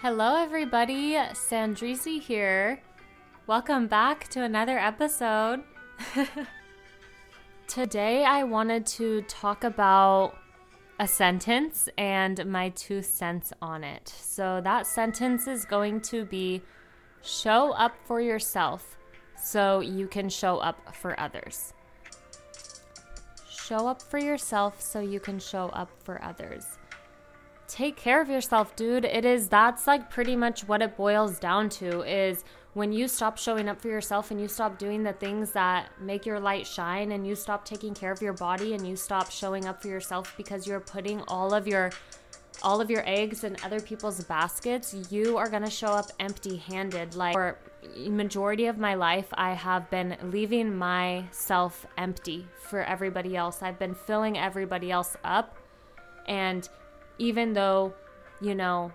Hello, everybody. Sandrisi here. Welcome back to another episode. Today, I wanted to talk about a sentence and my two cents on it. So, that sentence is going to be show up for yourself so you can show up for others. Show up for yourself so you can show up for others take care of yourself, dude. It is that's like pretty much what it boils down to is when you stop showing up for yourself and you stop doing the things that make your light shine and you stop taking care of your body and you stop showing up for yourself because you're putting all of your all of your eggs in other people's baskets, you are going to show up empty-handed. Like for majority of my life, I have been leaving myself empty for everybody else. I've been filling everybody else up and even though, you know,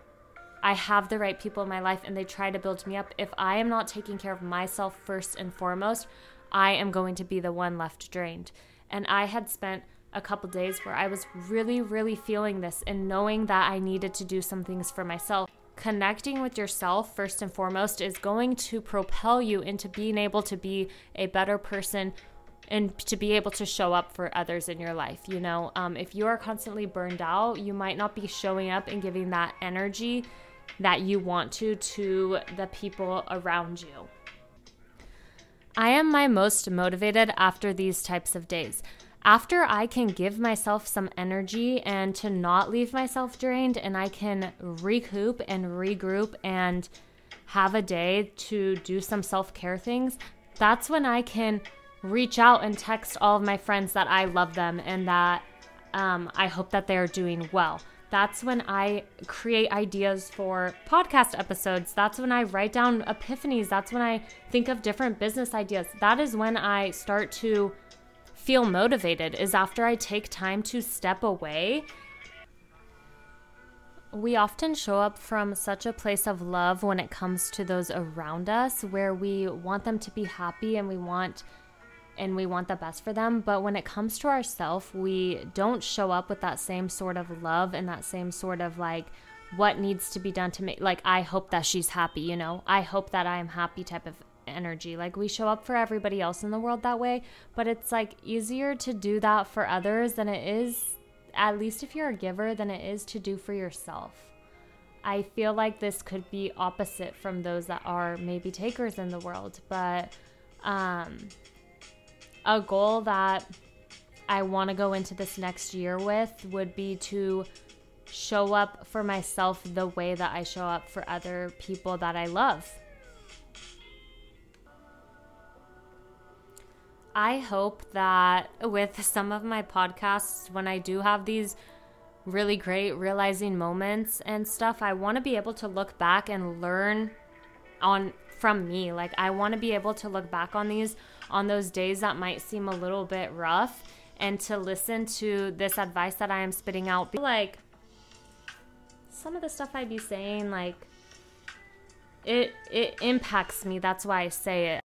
I have the right people in my life and they try to build me up, if I am not taking care of myself first and foremost, I am going to be the one left drained. And I had spent a couple days where I was really, really feeling this and knowing that I needed to do some things for myself. Connecting with yourself, first and foremost, is going to propel you into being able to be a better person and to be able to show up for others in your life. You know, um, if you are constantly burned out, you might not be showing up and giving that energy that you want to to the people around you. I am my most motivated after these types of days. After I can give myself some energy and to not leave myself drained, and I can recoup and regroup and have a day to do some self care things, that's when I can reach out and text all of my friends that I love them and that um, I hope that they're doing well. That's when I create ideas for podcast episodes. That's when I write down epiphanies. That's when I think of different business ideas. That is when I start to feel motivated, is after I take time to step away. We often show up from such a place of love when it comes to those around us, where we want them to be happy and we want and we want the best for them. But when it comes to ourselves, we don't show up with that same sort of love and that same sort of like what needs to be done to make like I hope that she's happy, you know. I hope that I am happy type of energy. Like we show up for everybody else in the world that way, but it's like easier to do that for others than it is at least if you're a giver than it is to do for yourself. I feel like this could be opposite from those that are maybe takers in the world, but um a goal that I want to go into this next year with would be to show up for myself the way that I show up for other people that I love. I hope that with some of my podcasts, when I do have these really great realizing moments and stuff, I want to be able to look back and learn on from me. Like I want to be able to look back on these on those days that might seem a little bit rough and to listen to this advice that I am spitting out. Like some of the stuff I'd be saying like it it impacts me. That's why I say it.